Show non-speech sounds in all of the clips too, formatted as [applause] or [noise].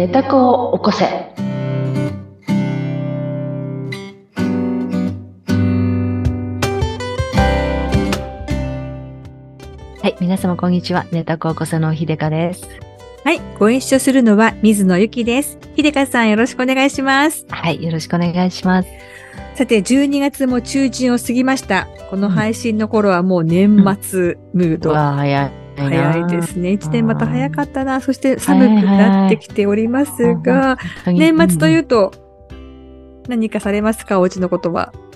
寝た子を起こせ。はい、皆様こんにちは。寝た子を起こせのひでかです。はい。ご一緒するのは水野ゆきです。秀香さんよろしくお願いします。はい、よろしくお願いします。さて、12月も中旬を過ぎました。この配信の頃はもう年末ムード。わあ、早いな。早いですね。一年また早かったな。そして寒くなってきておりますが、年末といううと、何かされますか？お家のことは。ん。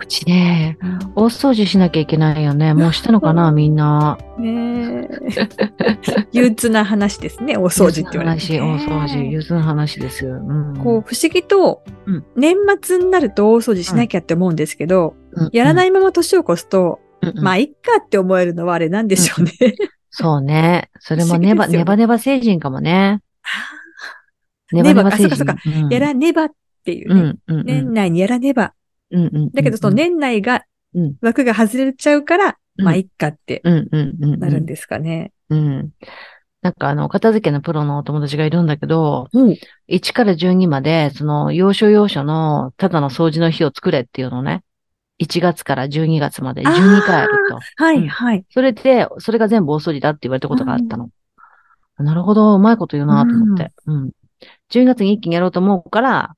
うちね、大掃除しなきゃいけないよね。[laughs] もうしたのかな、みんな。ねえ。[laughs] 憂鬱な話ですね。お掃除って言われて、話、大掃除、ゆずの話です。うん。こう、不思議とうん、年末になると大掃除しなきゃって思うんですけど、うん、やらないいまま年を越すと、うんうんまあ、いっかって思えるのはあれなんでしょうね。そうね。それもネバ、ねネバネバ成人かもね。ネバネバ成人。あそっかそっうんやらねばっていうね。うん、うん。年内にやらねば。うん、うん。だけど、その年内がうん、枠が外れちゃうから、うんまあ、いっかってうん、うん、うん。なるんですかね。うん。なんかあの、片付けのプロのお友達がいるんだけど、うん。1から12まで、その、要所要所の、ただの掃除の日を作れっていうのね。1月から12月まで12回あると。はい、うんはい。それで、それが全部大掃除だって言われたことがあったの。なるほど、うまいこと言うなと思って。うん。12月に一気にやろうと思うから、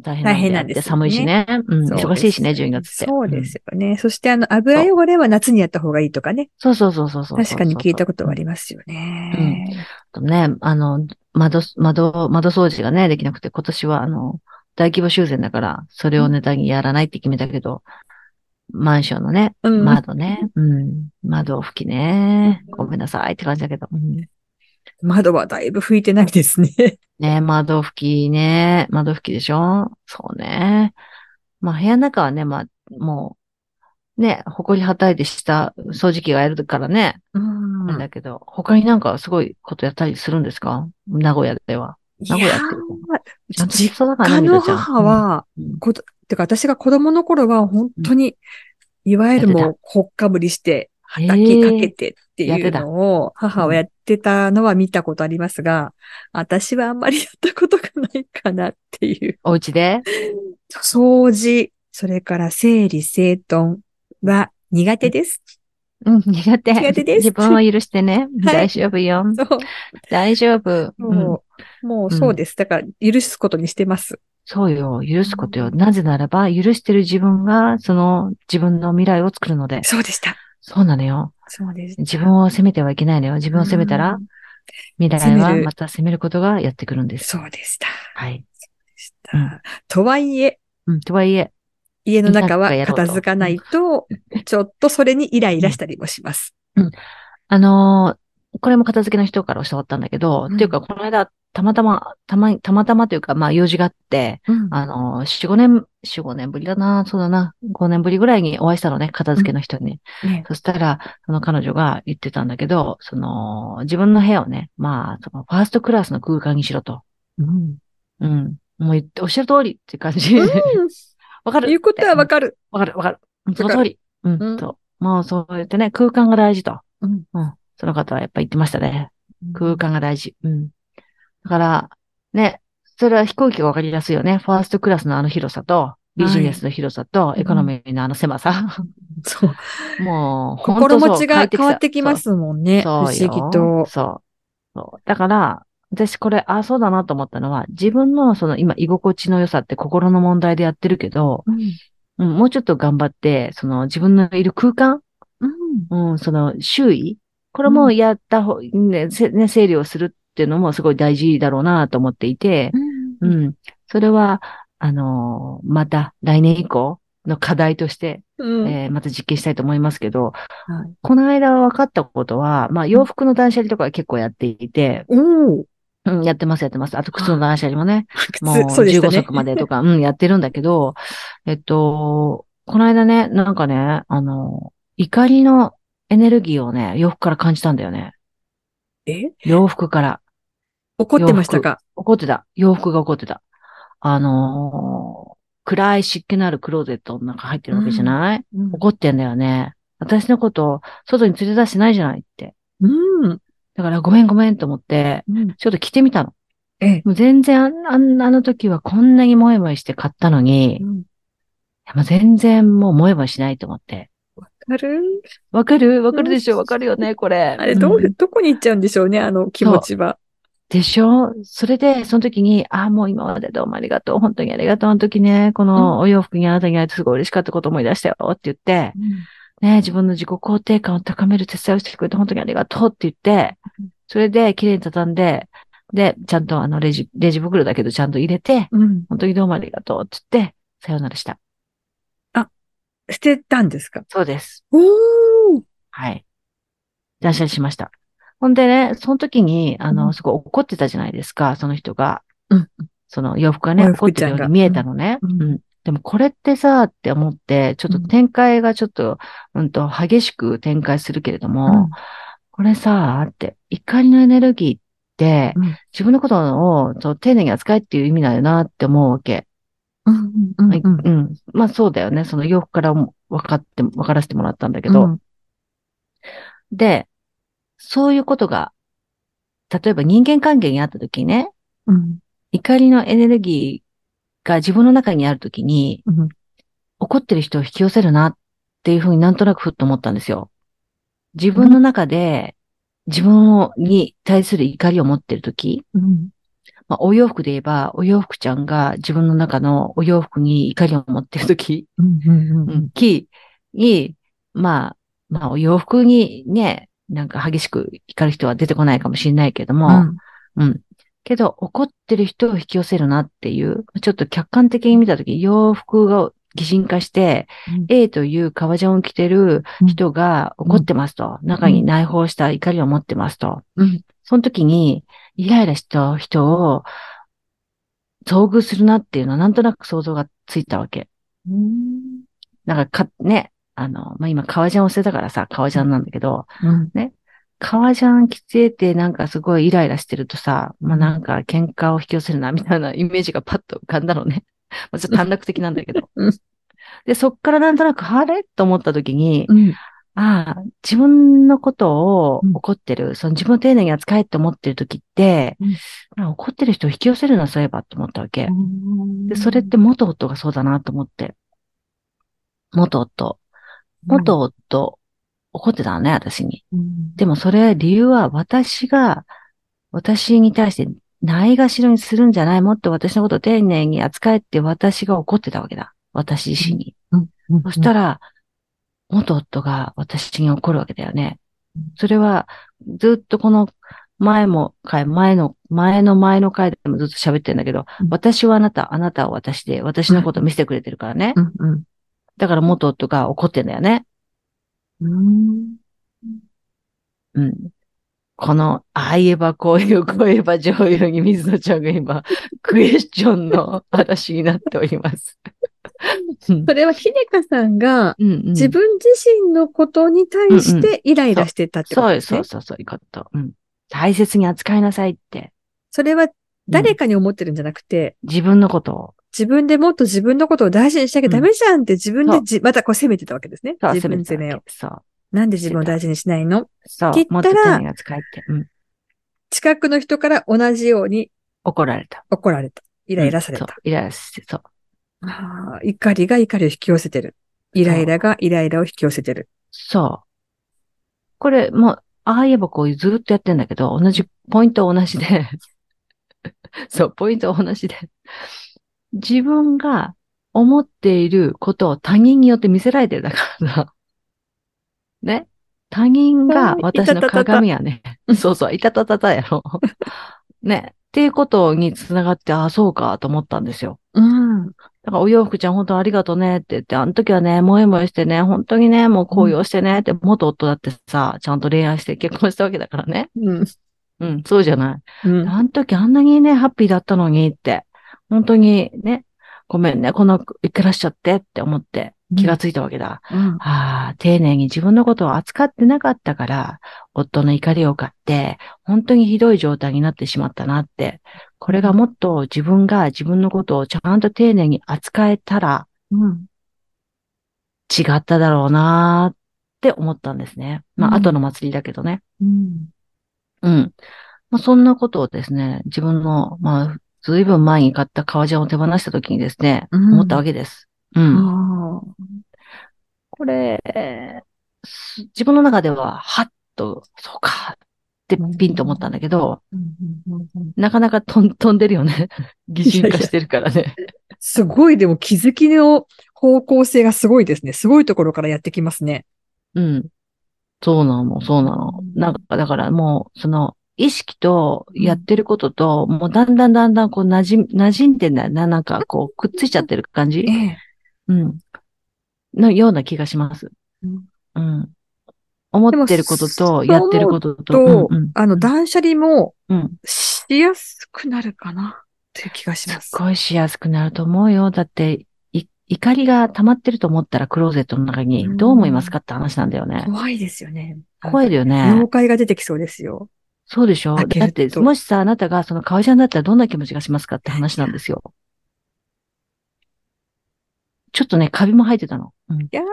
大変なんだよ大変なんですよね寒いしね。うん。忙しいしね、12月って。そうですんよね。そして、あの、油汚れは夏にやった方がいいとかね。そうそうそうそうそう。確かに聞いたことはありますよね。とね、あの、窓、窓、窓掃除がね、できなくて、今年は、あの、大規模修繕だから、それをネタにやらないって決めたけど、マンションのね、うん。窓ね、うん、窓拭きね、ごめんなさいって感じだけど、うん、窓はだいぶ拭いてないですね。ね、窓拭きね、窓拭きでしょ？そうね。まあ、部屋の中はね、まあ、もう、ね、埃はたいてした掃除機がやるからね、うん。だけど、他になんかすごいことやったりするんですか？名古屋では。名古屋っていうか。実家の母、は、うん。こと、てか私が子供の頃は本当に、いわゆるもう、ほっかぶりして、叩きかけてっていうのを、母はやってたのは見たことありますが、私はあんまりやったことがないかなっていう。お家で？掃除、それから整理整頓は苦手です。うん、苦手。苦手です自分は許してね。[laughs] はい大丈夫よ。そう、大丈夫。うんもう、もうそうです。だから、許すことにしてます。そうよ。許すことよ。なぜならば、許してる自分が、その自分の未来を作るので。そうでした。そうなのよ。そうです。自分を責めてはいけないのよ。自分を責めたらうん、未来はまた責めることがやってくるんです。そうでした。はい。でしたとはいえ、うん、とはいえ、家の中は片付かないと、ちょっとそれにイライラしたりもします。あのーこれも片付けの人から教わったんだけど、うんっていうか、この間、たまたま、たま、たまたまというか、まあ、用事があって、うんあのー、4、5年、4、5年ぶりだな、そうだな、5年ぶりぐらいにお会いしたのね、片付けの人に。ねそしたら、その彼女が言ってたんだけど、その、自分の部屋をね、まあ、その、ファーストクラスの空間にしろと。うんうん。もう言って、おっしゃる通りって感じ。わかる言うことはわかる。わかる、わかる。うんその通り。うん、うんそう。もうそう言ってね、空間が大事と。うんうん。その方はやっぱ言ってましたね。空間が大事。うん。だから、ね、それは飛行機がわかりやすいよね。ファーストクラスのあの広さと、ビジネスの広さと、いエコノミーのあの狭さ。[laughs] そう。もう、心持ちが変わってきますもんね。不そう思議よと。そう。そう。だから、私これ、あ、そうだなと思ったのは、自分のその今居心地の良さって心の問題でやってるけど、うん、もうちょっと頑張って、その自分のいる空間？うん。うん、その周囲？これもやった方、ね、せね、整理をするっていうのもすごい大事だろうなと思っていて、うん。うん。それは、あのーまた来年以降の課題として、うん。えーまた実験したいと思いますけど、はい。この間分かったことは、まあ洋服の断捨離とかは結構やっていて、おーうん、やってます、やってます。あと靴の断捨離もね、[laughs] もう靴そうでした15ね足までとか、うん、やってるんだけど、えっと、この間ね、なんかね、あの、怒りのエネルギーをね、洋服から感じたんだよね。え？洋服から。怒ってましたか？怒ってた。洋服が怒ってた。あのー暗い湿気のあるクローゼットの中入ってるわけじゃない、うん怒ってんだよね。私のこと、外に連れ出してないじゃないって。うん。だからごめんごめんと思って、うんちょっと着てみたの。ええ。もう全然あんあの時はこんなにもえもえして買ったのに、うんもう全然もうもえもえしないと思って。わかる？わかる？わかるでしょ？わかるよねこれ。あれ、どう、んどこに行っちゃうんでしょうね、あの気持ちは。でしょ？それで、その時に、ああ、もう今までどうもありがとう。本当にありがとう。あの時ね、このお洋服にあなたに会えてすごい嬉しかったこと思い出したよって言って、ね、自分の自己肯定感を高める手伝いをしてくれて本当にありがとうって言ってうん、それで綺麗に畳んで、で、ちゃんとあのレジ、レジ袋だけどちゃんと入れて、うん。本当にどうもありがとうって言って、さよならした。捨てたんですか？そうです。おーはい。断捨離しました。ほんでね、その時に、あの、うんすごい怒ってたじゃないですか、その人が。うんその洋服がね、怒ってるように見えたのね。ううんん。でもこれってさ、って思って、ちょっと展開がちょっと、うんと、激しく展開するけれども、うん。これさ、って、怒りのエネルギーって、うん。自分のことを丁寧に扱いっていう意味だよなって思うわけ。うんうんはいうん。うん。まあそうだよね。その洋服からも分かって、分からせてもらったんだけど、うん。で、そういうことが、例えば人間関係にあった時にね、うん。怒りのエネルギーが自分の中にある時に、うん。怒ってる人を引き寄せるなっていうふうになんとなくふっと思ったんですよ。自分の中で自分をに対する怒りを持ってる時、うん。まあ、お洋服で言えば、お洋服ちゃんが自分の中のお洋服に怒りを持ってる時、うんうんうん、き、に、まあ、まあ、お洋服にね、なんか激しく怒る人は出てこないかもしれないけども、うん。けど、怒ってる人を引き寄せるなっていう、ちょっと客観的に見たとき、洋服が擬人化して、うん。A という革ジャンを着てる人が怒ってますと、中に内包した怒りを持ってますと、うん。その時に、イライラした人を遭遇するなっていうのはなんとなく想像がついたわけ。うん。なんかか、ね、あの、まあ、今、革ジャンを捨てたからさ、革ジャンなんだけど、うん革ジャン着ててなんかすごいイライラしてるとさ、まあ、なんか喧嘩を引き寄せるな、みたいな [laughs] イメージがパッと浮かんだのね。[laughs] まあ、ちょっと短絡的なんだけど。うん。で、そっからなんとなく、あれ？と思った時に、うん。ああ、自分のことをうん。怒ってる、その自分を丁寧に扱えって思ってる時って、うん。あ怒ってる人を引き寄せるな、そういえばって思ったわけ。うん。で、それって元夫がそうだなと思って。元夫。元夫、怒ってたのね、私に。うんでもそれ、理由は私が、私に対してないがしろにするんじゃないもっと私のことを丁寧に扱えって私が怒ってたわけだ。私自身に。うんうんそしたら、元夫が私に怒るわけだよねうん。それは、ずっとこの前も回、前の、前の前の回でもずっと喋ってるんだけど、うん私はあなた、あなたは私で、私のことを見せてくれてるからね。だから元夫が怒ってんだよね。うんうん。この、ああ言えばこういう、こう言えば上優に水野ちゃんが今、クエスチョンの話になっております。[laughs] うんそれは、ひねかさんが、うんうん自分自身のことに対してイライラしてたってことそうですね。そうそうそう、いうこと。うん。大切に扱いなさいって。それはうん誰かに思ってるんじゃなくて、自分のことを。自分でもっと自分のことを大事にしなきゃダメじゃんって自分でじ、またこう責めてたわけですね。そう、自分責めを。そう。なんで自分を大事にしないの？そうって。言もっったら。うん。近くの人から同じように怒られた。怒られた。イライラされた。うんそうイライラして、そう。ああ怒りが怒りを引き寄せてる。イライラがイライラを引き寄せてる。そう。これ、もう、ああ言えばこういうずっとやってんだけど、同じ、ポイントは同じで、[laughs] そう、ポイントは同じで、自分が思っていることを他人によって見せられてるだからさ。[laughs] ね他人がうん私の鏡やね。[laughs] そうそう、いたたたたやろ。[laughs] ね。っていうことにつながって、ああ、そうか、と思ったんですよ。うん。だからお洋服ちゃん本当ありがとうねって言って、あの時はね、もえもえしてね、本当にね、もう高揚してねって、元夫だってさ、ちゃんと恋愛して結婚したわけだからね。うん。うん、そうじゃない。うん。あの時あんなにね、ハッピーだったのにって、本当にね、ごめんね、この、いってらっしゃってって思って気がついたわけだ。うん。ああ、丁寧に自分のことを扱ってなかったから、夫の怒りを買って、本当にひどい状態になってしまったなって。これがもっと自分が自分のことをちゃんと丁寧に扱えたらうん。違っただろうなーって思ったんですね。まあ、うん後の祭りだけどね。うん。うん。まあ、そんなことをですね、自分の、まあ、ずいぶん前に買った革ジャンを手放した時にですね、うん思ったわけです。うん。あこれ、す自分の中では、はっと、そうか、ってピンと思ったんだけど、なかなか飛ん飛んでるよね。[laughs] 擬人化してるからね。すごい、でも気づきの方向性がすごいですね。すごいところからやってきますね。うん。そうなの、そうなの。なんか、だからもう、その、意識とやってることと、もうだんだんだんだんこう馴染、馴染んでんだよな。なんかこう、くっついちゃってる感じええ。うん。のような気がします。うんうん。思ってることと、やってることと、と、うんうんあの、断捨離もうん。しやすくなるかな、っていう気がしすっます。ごいしやすくなると思うよ。だって、い怒りが溜まってると思ったらクローゼットの中うんにどう思いますかって話なんだよね。怖いですよね。怖いだよね妖。怪が出てきそうですよ。そうでしょ？だ開けるとって、もしさ、あなたがその革ジャンだったらどんな気持ちがしますかって話なんですよ。ちょっとね、カビも生えてたの。うん、いやー、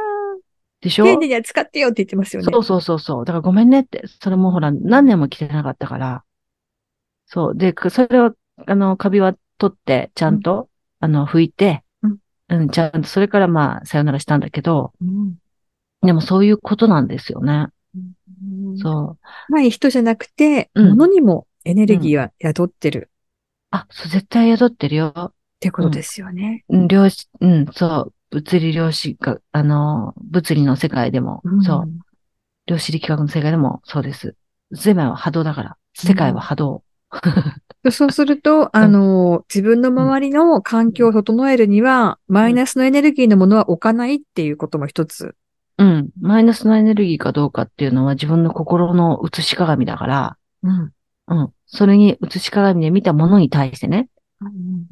でしょ？丁寧に扱ってよって言ってますよね。そうそうそうそう。だからごめんねって。それもほら、何年も着てなかったから。そう。で、くそれを、あの、カビは取って、ちゃんと、あの、拭いて、うんうん、ちゃんと、それからまあ、さよならしたんだけど、うんでもそういうことなんですよね。うんそう。前人じゃなくて、うん物にもエネルギーは宿ってるあ、そう、絶対宿ってるよ。ってことですよね。うん量子、うん、そう。物理量子が、あの、物理の世界でも、そう。量子力学の世界でもそうです。全部は波動だから。世界は波動。うんそうすると、[laughs] あの、自分の周りの環境を整えるには、マイナスのエネルギーのものは置かないっていうことも一つ。うん。マイナスのエネルギーかどうかっていうのは自分の心の映し鏡だから、うん。うん。それに映し鏡で見たものに対してね。うん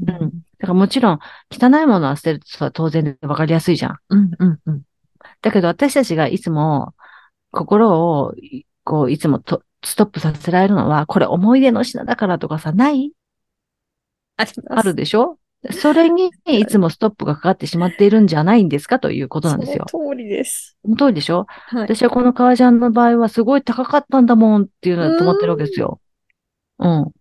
だからもちろん、汚いものは捨てるとは当然で分かりやすいじゃん。うん。うん。うん。だけど私たちがいつも心を、こう、いつもとストップさせられるのは、これ思い出の品だからとかさ、ない？あるでしょ？それにいつもストップがかかってしまっているんじゃないんですかということなんですよ。その通りです。その通りでしょ？はい。私はこの革ジャンの場合はすごい高かったんだもんっていうので止まってるわけですよ。うん。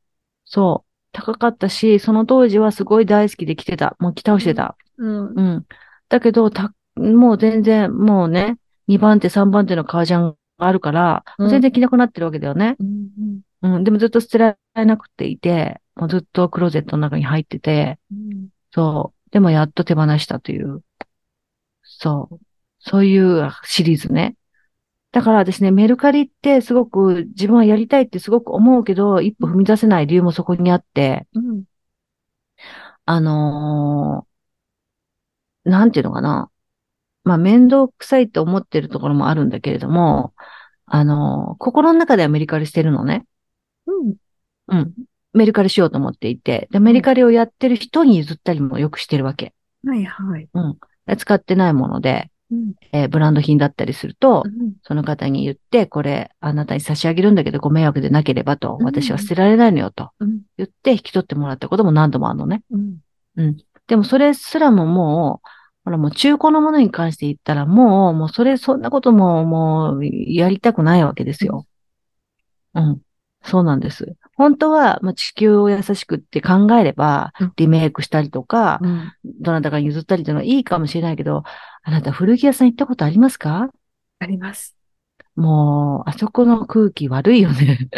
そう。高かったし、その当時はすごい大好きで着てた。もう着倒してた。うん。うん。だけど、た、もう全然、もうね、2番手、3番手の革ジャンがあるから、うん全然着なくなってるわけだよね。うん。うん。でもずっと捨てられなくていて、もうずっとクローゼットの中に入ってて、うん。そう。でもやっと手放したという。そう。そういうシリーズね。だから私ね、メルカリってすごく自分はやりたいってすごく思うけど、一歩踏み出せない理由もそこにあって、うん。あのーなんていうのかな。まあ、面倒くさいと思ってるところもあるんだけれども、あのー心の中ではメルカリしてるのね。うん。うん。メルカリしようと思っていて、で、メルカリをやってる人に譲ったりもよくしてるわけ。はいはい。うん。使ってないもので、うん。えーブランド品だったりするとう、ん。その方に言って、これ、あなたに差し上げるんだけど、ご迷惑でなければと、うん私は捨てられないのよとうん。言って引き取ってもらったことも何度もあるのね。うん。でもそれすらももう、ほらもう中古のものに関して言ったらもう、もうそれ、そんなことももうやりたくないわけですよ。うん。そうなんです。本当は、まあ、地球を優しくって考えればうん、リメイクしたりとか、うん。どなたかに譲ったりというのはいいかもしれないけど、あなた古着屋さん行ったことありますか？あります。もう、あそこの空気悪いよね。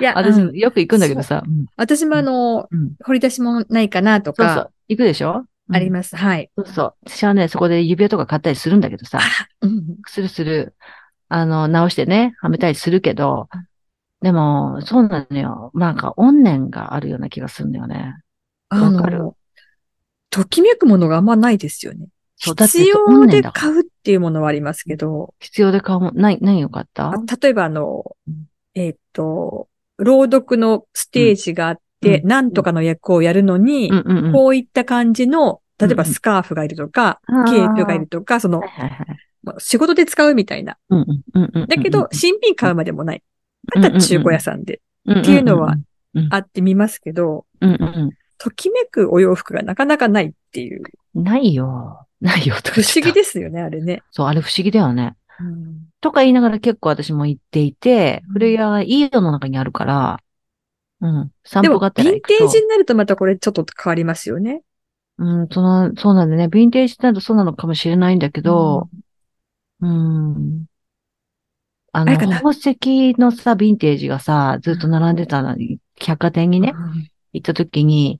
いや、私、うんよく行くんだけどさ。うん私もあの、うん掘り出しもないかなとか、そうそう。行くでしょ？す。あります。はい。そうそう。私はね、そこで指輪とか買ったりするんだけどさ。うん。するする。あの、直してね、はめたりするけど、でも、そうなのよ。なんか、怨念があるような気がするんだよね。あわかる？の、ときめくものがあんまないですよね。必要。で買うっていうものはありますけど、必要で買うもん、何、何よかった？あ例えばあのうん、えっと、朗読のステージがあって、うんなんとかの役をやるのにう、んうんうん。こういった感じの、例えばうんうんスカーフがいるとか、あーケープがいるとか、そのはい、はいはい。まあ仕事で使うみたいな。だけど、新品買うまでもない。うんうんうん、あとは中古屋さんでっっていうのはうんあってみますけど、ときめくお洋服がなかなかないっていう、うん。ないよ。ないよ不思議で。ですよね、あれね。そう、あれ不思議だよね。うんとか言いながら結構私も行っていて、古着屋がいい世の中にあるから、うん。散でも、歩がてらヴィン。テージになるとまたこれちょっと変わりますよね。うん、その、そうなんだね。ヴィンテージだとそうなのかもしれないんだけど、うん。あの、あれかな宝石のさ、ヴィンテージがさ、ずっと並んでたのに、百貨店にね、うん行った時に、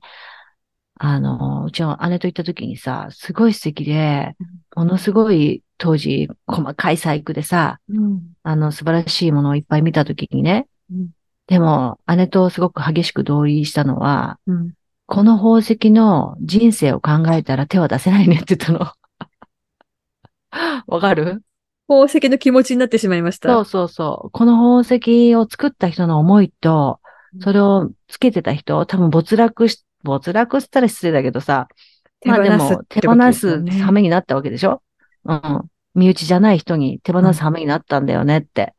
あの、うちの姉と行った時にさ、すごい素敵で、ものすごい当時、細かい細工でさ、うん。あの、素晴らしいものをいっぱい見た時にね、うんでも、姉とすごく激しく同意したのは、うん。この宝石の人生を考えたら手は出せないねって言ったの。わかる？宝石の気持ちになってしまいました。そうそうそう。この宝石を作った人の思いと、それをつけてた人、多分没落し、没落したら失礼だけどさ、まあでも、手放す羽目になったわけでしょ？うん。身内じゃない人に手放す羽目になったんだよねって。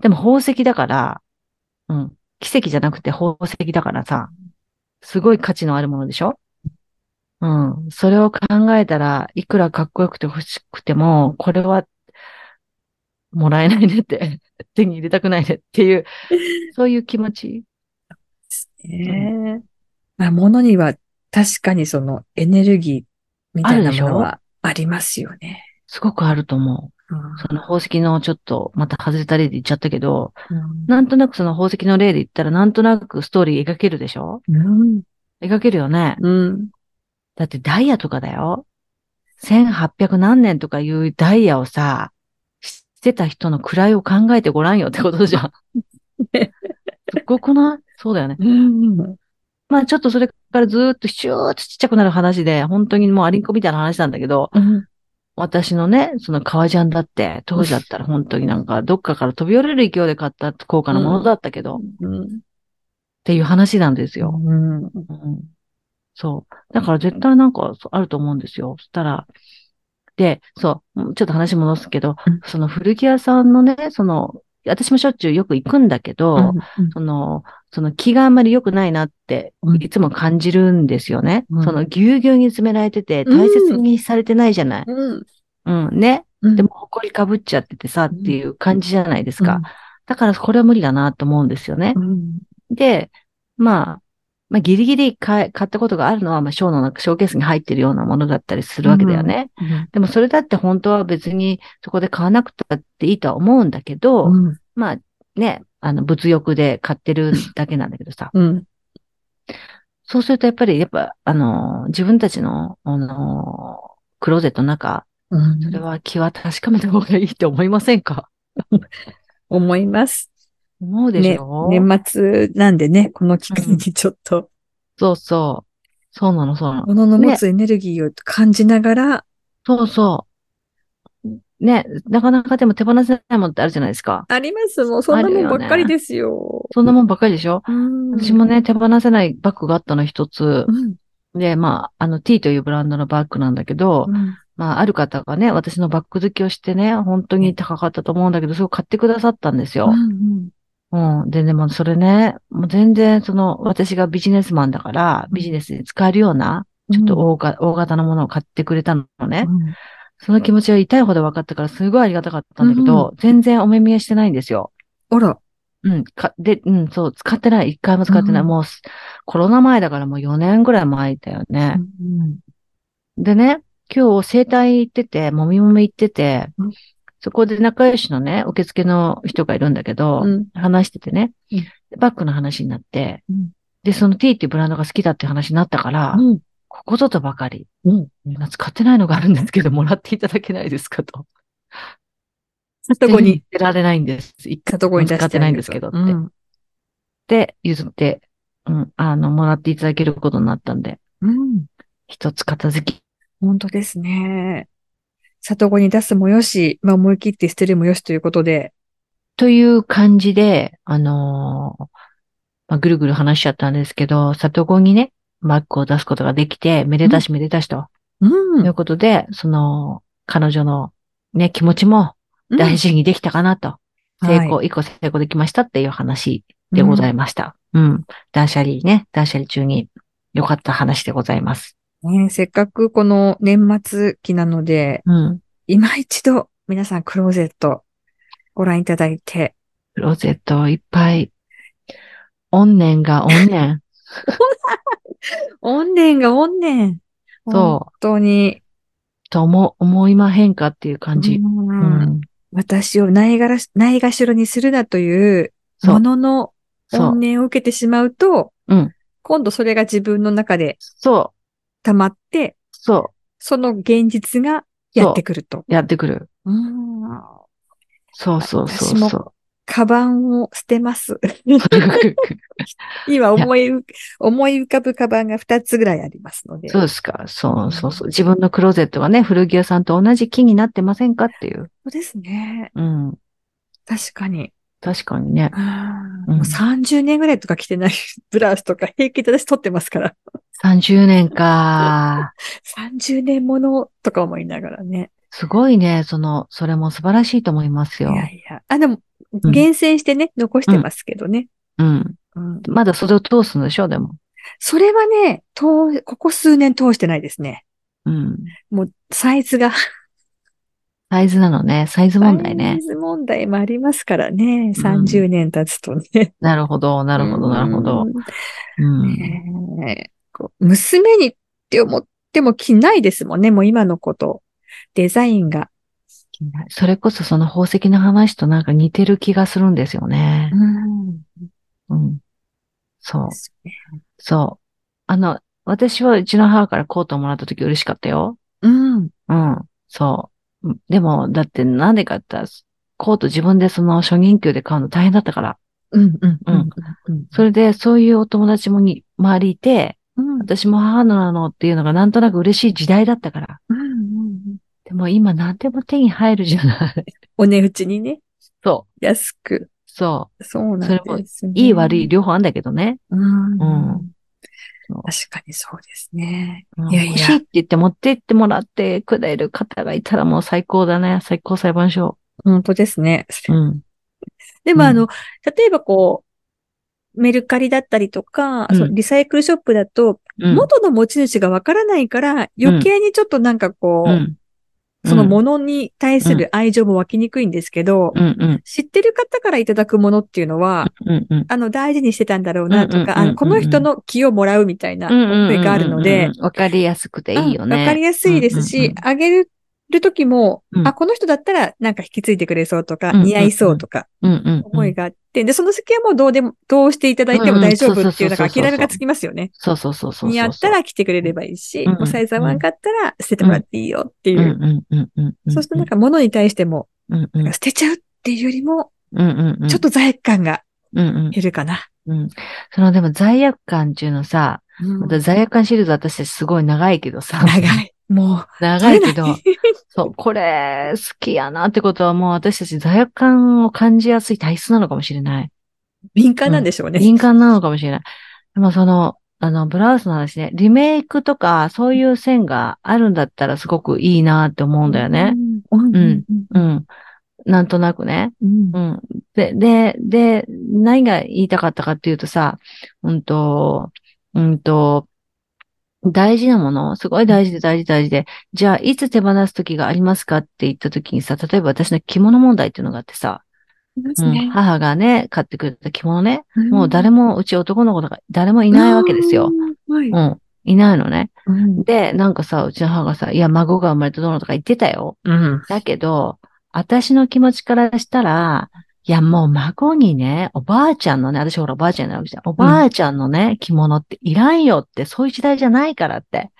でも宝石だから、うん。奇跡じゃなくて宝石だからさ、すごい価値のあるものでしょ？うん。それを考えたら、いくらかっこよくて欲しくても、これは、もらえないねって、[laughs] 手に入れたくないねっていう、[laughs] そういう気持ち？ねまあ、物には確かにそのエネルギーみたいなものはありますよね。すごくあると思う。うんその宝石のちょっと、また外れた例で言っちゃったけど、うんなんとなくその宝石の例で言ったら、なんとなくストーリー描けるでしょ？うん。描けるよね。うん。だってダイヤとかだよ。1800何年とかいうダイヤをさ、知ってた人の位を考えてごらんよってことじゃん。すっごくない？そうだよね。うん。まあちょっとそれからずーっとシューッとちっちゃくなる話で、本当にもうアリンコみたいな話なんだけど、うん。私のね、その革ジャンだって、当時だったら本当になんかどっかから飛び降りる勢いで買った高価なものだったけど、っうん。ていう話なんですよ。うん。うんそう。だから絶対なんかあると思うんですよ。そしたら、で、そう、ちょっと話戻すけど、うんその古着屋さんのね、その、私もしょっちゅうよく行くんだけど、その、その気があんまり良くないなってうんいつも感じるんですよね。うんそのぎゅうぎゅうに詰められてて大切にされてないじゃない。うん。うん、ね。うんでも、埃かぶっちゃっててさ、っていう感じじゃないですか。うんだから、これは無理だなと思うんですよね。うん。で、まあ、まあ、ギリギリ買ったことがあるのは、まあ、ショーの中、ショーケースに入ってるようなものだったりするわけだよね。でも、それだって本当は別にそこで買わなくたっていいとは思うんだけど、うん。まあ、ね、あの、物欲で買ってるだけなんだけどさ。うん。そうすると、やっぱり、やっぱ、あの、自分たちの、あの、クローゼットの中、うんそれは気は確かめた方がいいって思いませんか？[laughs] 思います。思うでしねょ、、年末なんでね、この期間にちょっと、そうそう。そうなの、そうなの。物の持つエネルギーを感じながら、そうそう。ね、なかなかでも手放せないものってあるじゃないですか。あります。もうそんなもんばっかりですよ。そんなもんばっかりでしょ、うん私もね、手放せないバッグがあったの一つう。ん。で、まあ、あの T というブランドのバッグなんだけど、うんまあ、ある方がね、私のバッグ好きをしてね、本当に高かったと思うんだけど、それを買ってくださったんですよ。うんうん。で、でもそれね、もう全然その、私がビジネスマンだから、ビジネスに使えるような、ちょっと大が大型のものを買ってくれたのね。うんその気持ちは痛いほど分かったから、すごいありがたかったんだけど、全然お目見えしてないんですよ。あら。うん。か、で、うん、そう、使ってない。一回も使ってない。うんもうす、コロナ前だからもう4年ぐらい前だよね。でね、今日生体行ってて、もみもみ行ってて、うんそこで仲良しのね、受付の人がいるんだけど、うん話しててね、うんバッグの話になって、うんで、その T っていうブランドが好きだって話になったから、うんここぞとばかり、うん今使ってないのがあるんですけど、もらっていただけないですかと。そこに手に入れられないんです。一回そこに出使ってないんですけどって。うんで、譲って、うん、あの、もらっていただけることになったんで、うん。一つ片付き。本当ですね。里子に出すもよし、まあ思い切って捨てるもよしということで。という感じで、あのーまあ、ぐるぐる話しちゃったんですけど、里子にね、バッグを出すことができて、めでたしめでたしと、ういうことで、その、彼女のね、気持ちも大事にできたかなと、成功、一個成功できましたっていう話でございました。うん。断捨離ね、断捨離中に良かった話でございます。ね、せっかくこの年末期なので、うん。今一度皆さんクローゼットご覧いただいて。クローゼットいっぱい。怨念が怨念。怨念が怨念。そう。本当に。と思、思いまへんかっていう感じ。うんうん。私をないがらし、ないがしろにするなというものの。怨念を受けてしまうと、うん今度それが自分の中でそう。溜まって、そその現実がやってくると。う。やってくる。うんそうそうそうそう。カバンを捨てます。今思い浮思い浮かぶカバンが2つぐらいありますので。そうですか。そうそうそう。自分のクローゼットがね、古着屋さんと同じ木になってませんかっていう。そうですね。うん。確かに。確かにね。うんもう30年ぐらいとか着てない [laughs] ブラウスとか平気で私取ってますから。30年か。[laughs] 30年ものとか思いながらね。すごいね。その、それも素晴らしいと思いますいよ。やいや。あ、でも、うん厳選してね、残してますけどね。うん。うんまだそれを通すんでしょでも。それはね、通ここ数年通してないですね。うん。もう、サイズが。サイズなのね。サイズ問題ねサイ。ズ問題もありますからね。30年経つとね。なるほど、なるほど、なるほど。娘にって思っても着ないですもんね。もう今のこと。デザインが。それこそその宝石の話となんか似てる気がするんですよね。うん。うん。そう。そう。あの、私はうちの母からコートをもらった時嬉しかったよ。うん。うん。そう。うんでも、だってなんでかってコート自分でその初任給で買うの大変だったから。うん。うん。うんうん。それで、そういうお友達もに、周りいて、うん。私も母のなのっていうのがなんとなく嬉しい時代だったから。うん。でも今何でも手に入るじゃない。お値打ちにね。そう。安く。そそうなんです、ね。う。いい悪い両方あんだけどね。うん。うん確かにそうですね。うんいやいや欲しいって言って持って行ってもらってくれる方がいたらもう最高だね。最高裁判所。本当ですね。うん。でも、うんあの、例えばこう、メルカリだったりとか、うんリサイクルショップだと、うん。元の持ち主がわからないから、余計にちょっとなんかこう、うん。そのものに対する愛情も湧きにくいんですけど、うんうん。知ってる方からいただくものっていうのは、うんうん。あの、大事にしてたんだろうなとか、うんうんうんうんあのこの人の気をもらうみたいなうんうんうんうん声があるので、わかりやすくていいよね。うんわかりやすいですし、うんうんうんあげる時も、うんあ、この人だったらなんか引き継いでくれそうとか、うんうんうん似合いそうとか、うんうんうん。思いがあって、で、その先はもうどうでも、どうしていただいても大丈夫っていう、なんか諦めがつきますよね。そうそうそうそう。似合ったら着てくれればいいし、うんうんおサイズ合わんかったら捨ててもらっていいよっていう。うんうんうんうんうん。そうするとなんか物に対しても、うんうん、捨てちゃうっていうよりも、うんうんうん。ちょっと罪悪感がうんうん減るかな。うん。そのでも罪悪感っていうのさ、うんまた罪悪感シリーズ私たちすごい長いけどさ。長い。もう、長いけどそう、これ好きやなってことはもう私たち罪悪感を感じやすい体質なのかもしれない。敏感なんでしょうね。敏感なのかもしれない。でもその、あの、ブラウスの話ね、リメイクとかそういう線があるんだったらすごくいいなって思うんだよね。うん。うん。うん。なんとなくね。うんう。ん。で、で、で、何が言いたかったかっていうとさ、うんと、うんと、大事なもの、すごい大事で大事で大事で、じゃあ、いつ手放す時がありますかって言った時にさ、例えば私の着物問題っていうのがあってさ、うん。母がね、買ってくれた着物ね、うんもう誰も、うち男の子とか誰もいないわけですよ。。はい。うん。いないのね。うん。で、なんかさ、うちの母がさ、いや、孫が生まれたどうのとか言ってたよ。うん。だけど、私の気持ちからしたら、いや、もう孫にね、おばあちゃんのね、私ほらおばあちゃんなわけじゃん。おばあちゃんのね、着物っていらんよって、そういう時代じゃないからって。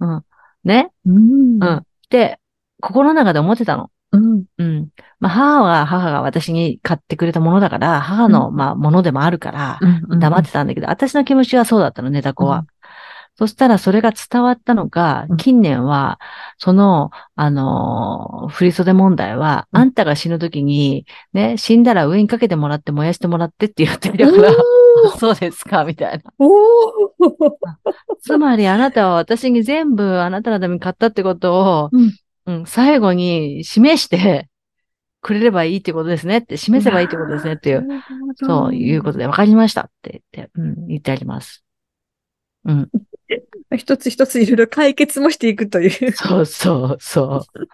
うん。ね？うんうん。って、心の中で思ってたの。うん。うん。まあ、母は、母が私に買ってくれたものだから、母の、うんまあ、ものでもあるから、うん。黙ってたんだけど、私の気持ちはそうだったのね、タコは。うんそしたらそれが伝わったのがうん、近年は、その、あのー、振袖問題は、うん。あんたが死ぬ時に、ね、死んだら上にかけてもらって燃やしてもらってって言ってるから、[laughs] そうですか、みたいな。つまりあなたは私に全部あなたのために買ったってことを、うん。うん最後に示してくれればいいってことですねって、示せばいいってことですねっていう、そういうことで分かりましたって言って、うん、言ってあります。うん。一つ一ついろいろ解決もしていくという。そうそうそう。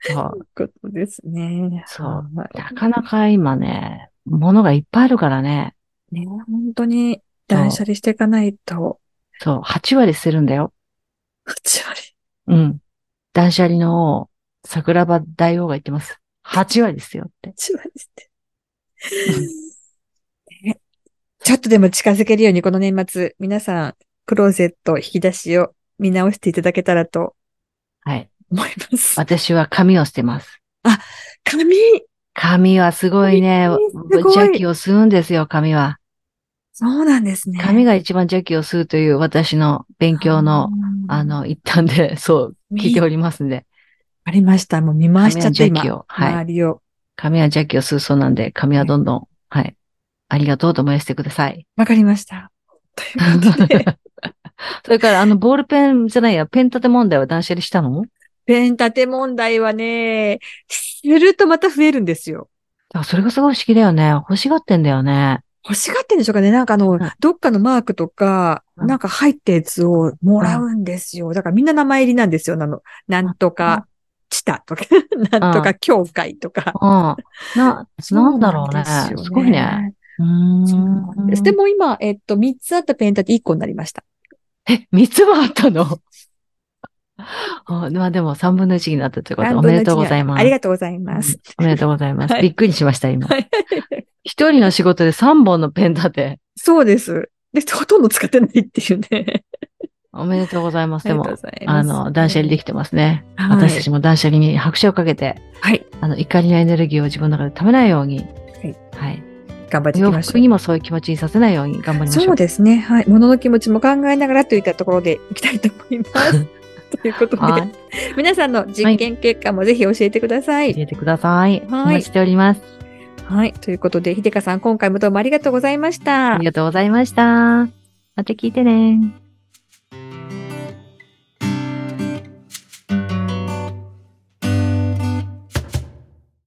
そう。ことですね。そうはなかなか今ね、物がいっぱいあるからね。いね、本当に断捨離していかないと。そう、8割捨てるんだよ。8割。うん。断捨離の桜庭大王が言ってます。8割ですよって。8割って。ねちょっとでも近づけるようにこの年末、皆さん、クローゼット引き出しを見直していただけたらとはい。思います。私は紙を捨てます。紙紙はすごいね、邪気を吸うんですよ、紙は。そうなんですね。紙が一番邪気を吸うという私の勉強の、あの、一端で、そう、聞いておりますんで。ありました。もう見回しちゃって今。をはい周りを。紙は邪気を吸うそうなんで、紙はどんどん、はい。ありがとうと燃やしてください。わかりました。ということで、[laughs] [laughs] それから、あの、ボールペンじゃないや、ペン立て問題は断捨離したの？ペン立て問題はね、するとまた増えるんですよ。あそれがすごい不思議だよね。欲しがってんだよね。欲しがってんでしょうかねなんかあの、うんどっかのマークとか、うんなんか入ったやつをもらうんですよ。だからみんな名前入りなんですよ。なの、なんとか、チタとか、[laughs] なんとか協会とか。うん。な、なんだろうね。すごいね。。う。ん。でも今、えっと、3つあったペン立て1個になりました。え、三つもあったの？[laughs] あまあでも3分の1になったということで、おめでとうございます。ありがとうございます。うんおめでとうございます。はいびっくりしました、今。はい一人の仕事で3本のペン立て。そうです。で、ほとんど使ってないっていうね。おめでとうございます。でもあの、断捨離できてますね。はい私たちも断捨離に拍手をかけて、はい。あの、怒りのエネルギーを自分の中で溜めないように、いはい。頑張ってい洋きましょう。服にもそういう気持ちにさせないように頑張りましょう。そうですね。はい。物の気持ちも考えながらといったところでいきたいと思います。[laughs] ということで、はい。皆さんの実験結果もぜひ教えてください。教えてください。はいお待ちしております。はい。ということで、ひでかさん、今回もどうもありがとうございましたあり。がとうございました。また聞いてね。